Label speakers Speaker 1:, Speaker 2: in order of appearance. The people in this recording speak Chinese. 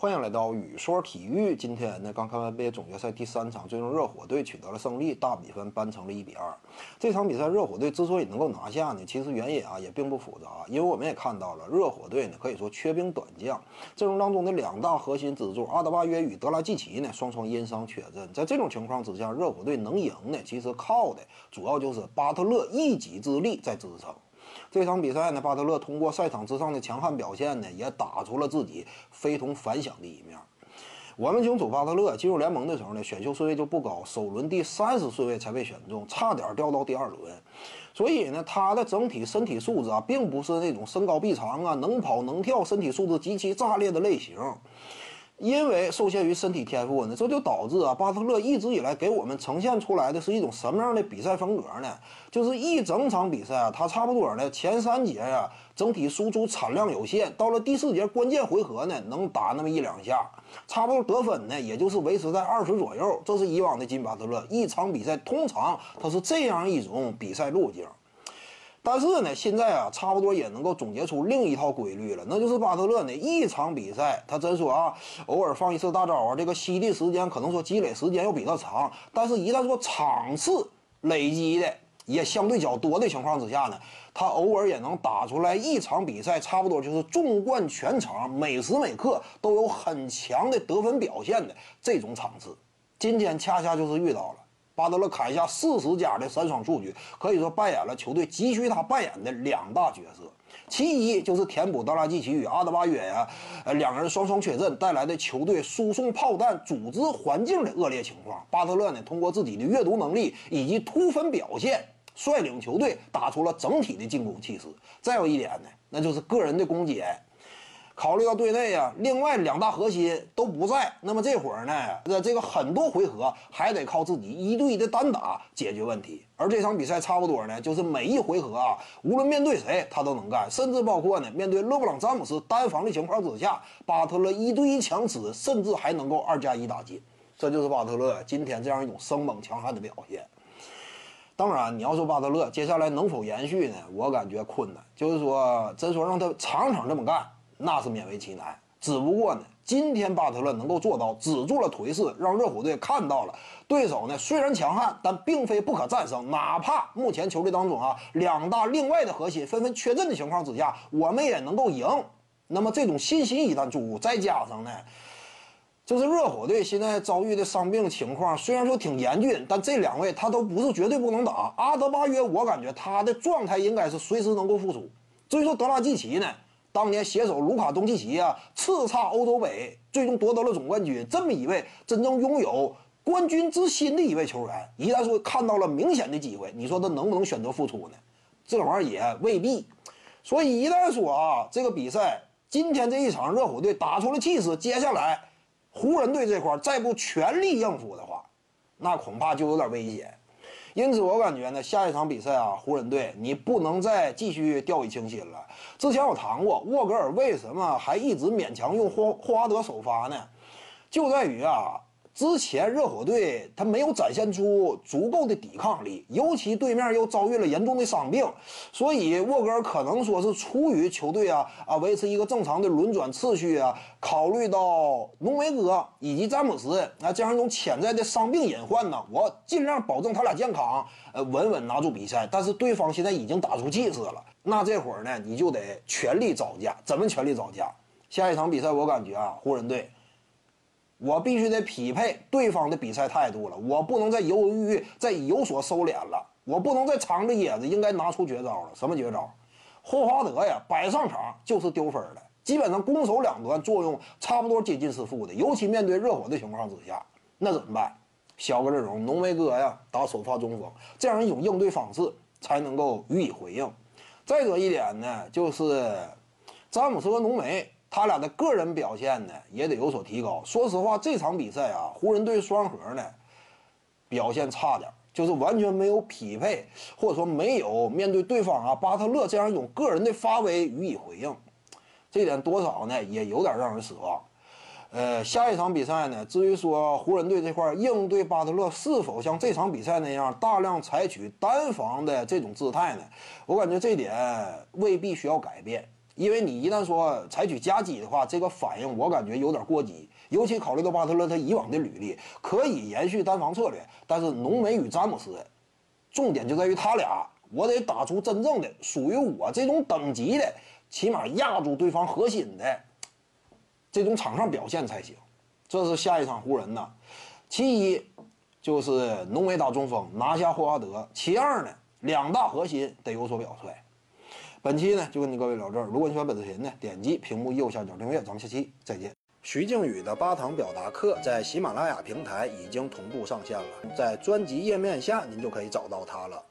Speaker 1: 欢迎来到雨说体育。今天呢，刚看完 NBA 总决赛第三场，最终热火队取得了胜利，大比分扳成了一比二。这场比赛热火队之所以能够拿下呢，其实原因啊也并不复杂，因为我们也看到了热火队呢可以说缺兵短将，阵容当中的两大核心支柱阿德巴约与德拉季奇呢双双因伤缺阵。在这种情况之下，热火队能赢呢，其实靠的主要就是巴特勒一己之力在支撑。这场比赛呢，巴特勒通过赛场之上的强悍表现呢，也打出了自己非同凡响的一面。我们清楚，巴特勒进入联盟的时候呢，选秀顺位就不高，首轮第三十顺位才被选中，差点掉到第二轮。所以呢，他的整体身体素质啊，并不是那种身高臂长啊，能跑能跳，身体素质极其炸裂的类型。因为受限于身体天赋呢，这就导致啊，巴特勒一直以来给我们呈现出来的是一种什么样的比赛风格呢？就是一整场比赛啊，他差不多呢前三节呀，整体输出产量有限，到了第四节关键回合呢，能打那么一两下，差不多得分呢，也就是维持在二十左右。这是以往的金巴特勒一场比赛通常他是这样一种比赛路径。但是呢，现在啊，差不多也能够总结出另一套规律了，那就是巴特勒呢，一场比赛他真说啊，偶尔放一次大招啊，这个吸地时间可能说积累时间要比较长，但是一旦说场次累积的也相对较多的情况之下呢，他偶尔也能打出来一场比赛差不多就是纵贯全场，每时每刻都有很强的得分表现的这种场次。今天恰恰就是遇到了。巴特勒砍下四十加的三双数据，可以说扮演了球队急需他扮演的两大角色。其一就是填补德拉季奇与阿德巴约呀，呃两人双双缺阵带来的球队输送炮弹、组织环境的恶劣情况。巴特勒呢，通过自己的阅读能力以及突分表现，率领球队打出了整体的进攻气势。再有一点呢，那就是个人的攻坚。考虑到队内啊，另外两大核心都不在，那么这会儿呢，这这个很多回合还得靠自己一对一的单打解决问题。而这场比赛差不多呢，就是每一回合啊，无论面对谁他都能干，甚至包括呢，面对勒布朗詹姆斯单防的情况之下，巴特勒一对一强吃，甚至还能够二加一打进。这就是巴特勒今天这样一种生猛强悍的表现。当然，你要说巴特勒接下来能否延续呢？我感觉困难。就是说，真说让他场场这么干。那是勉为其难，只不过呢，今天巴特勒能够做到止住了颓势，让热火队看到了对手呢虽然强悍，但并非不可战胜。哪怕目前球队当中啊两大另外的核心纷纷缺阵的情况之下，我们也能够赢。那么这种信心一旦注入，再加上呢，就是热火队现在遭遇的伤病情况虽然说挺严峻，但这两位他都不是绝对不能打。阿德巴约，我感觉他的状态应该是随时能够复出。至于说德拉季奇呢？当年携手卢卡东契奇啊，叱咤欧洲杯，最终夺得了总冠军。这么一位真正拥有冠军之心的一位球员，一旦说看到了明显的机会，你说他能不能选择复出呢？这玩意儿也未必。所以一旦说啊，这个比赛今天这一场热火队打出了气势，接下来湖人队这块再不全力应付的话，那恐怕就有点危险。因此，我感觉呢，下一场比赛啊，湖人队你不能再继续掉以轻心了。之前我谈过，沃格尔为什么还一直勉强用霍霍华德首发呢？就在于啊。之前热火队他没有展现出足够的抵抗力，尤其对面又遭遇了严重的伤病，所以沃格尔可能说是出于球队啊啊维持一个正常的轮转次序啊，考虑到浓眉哥以及詹姆斯啊这样一种潜在的伤病隐患呢，我尽量保证他俩健康，呃稳稳拿住比赛。但是对方现在已经打出气势了，那这会儿呢你就得全力找架，怎么全力找架？下一场比赛我感觉啊湖人队。我必须得匹配对方的比赛态度了，我不能再犹犹豫豫，再有所收敛了，我不能再藏着掖着，应该拿出绝招了。什么绝招？霍华德呀，摆上场就是丢分的，基本上攻守两端作用差不多接近是负的，尤其面对热火的情况之下，那怎么办？小个阵容，浓眉哥呀打首发中锋，这样一种应对方式才能够予以回应。再者一点呢，就是詹姆斯和浓眉。他俩的个人表现呢也得有所提高。说实话，这场比赛啊，湖人队双核呢表现差点，就是完全没有匹配，或者说没有面对对方啊巴特勒这样一种个人的发威予以回应，这点多少呢也有点让人失望。呃，下一场比赛呢，至于说湖人队这块应对巴特勒是否像这场比赛那样大量采取单防的这种姿态呢，我感觉这点未必需要改变。因为你一旦说采取夹击的话，这个反应我感觉有点过激，尤其考虑到巴特勒他以往的履历，可以延续单防策略，但是浓眉与詹姆斯，重点就在于他俩，我得打出真正的属于我这种等级的，起码压住对方核心的这种场上表现才行。这是下一场湖人呐，其一就是浓眉打中锋拿下霍华德，其二呢两大核心得有所表率。本期呢就跟你各位聊这儿，如果你喜欢本视频呢，点击屏幕右下角订阅，咱们下期再见。徐静宇的八堂表达课在喜马拉雅平台已经同步上线了，在专辑页面下您就可以找到它了。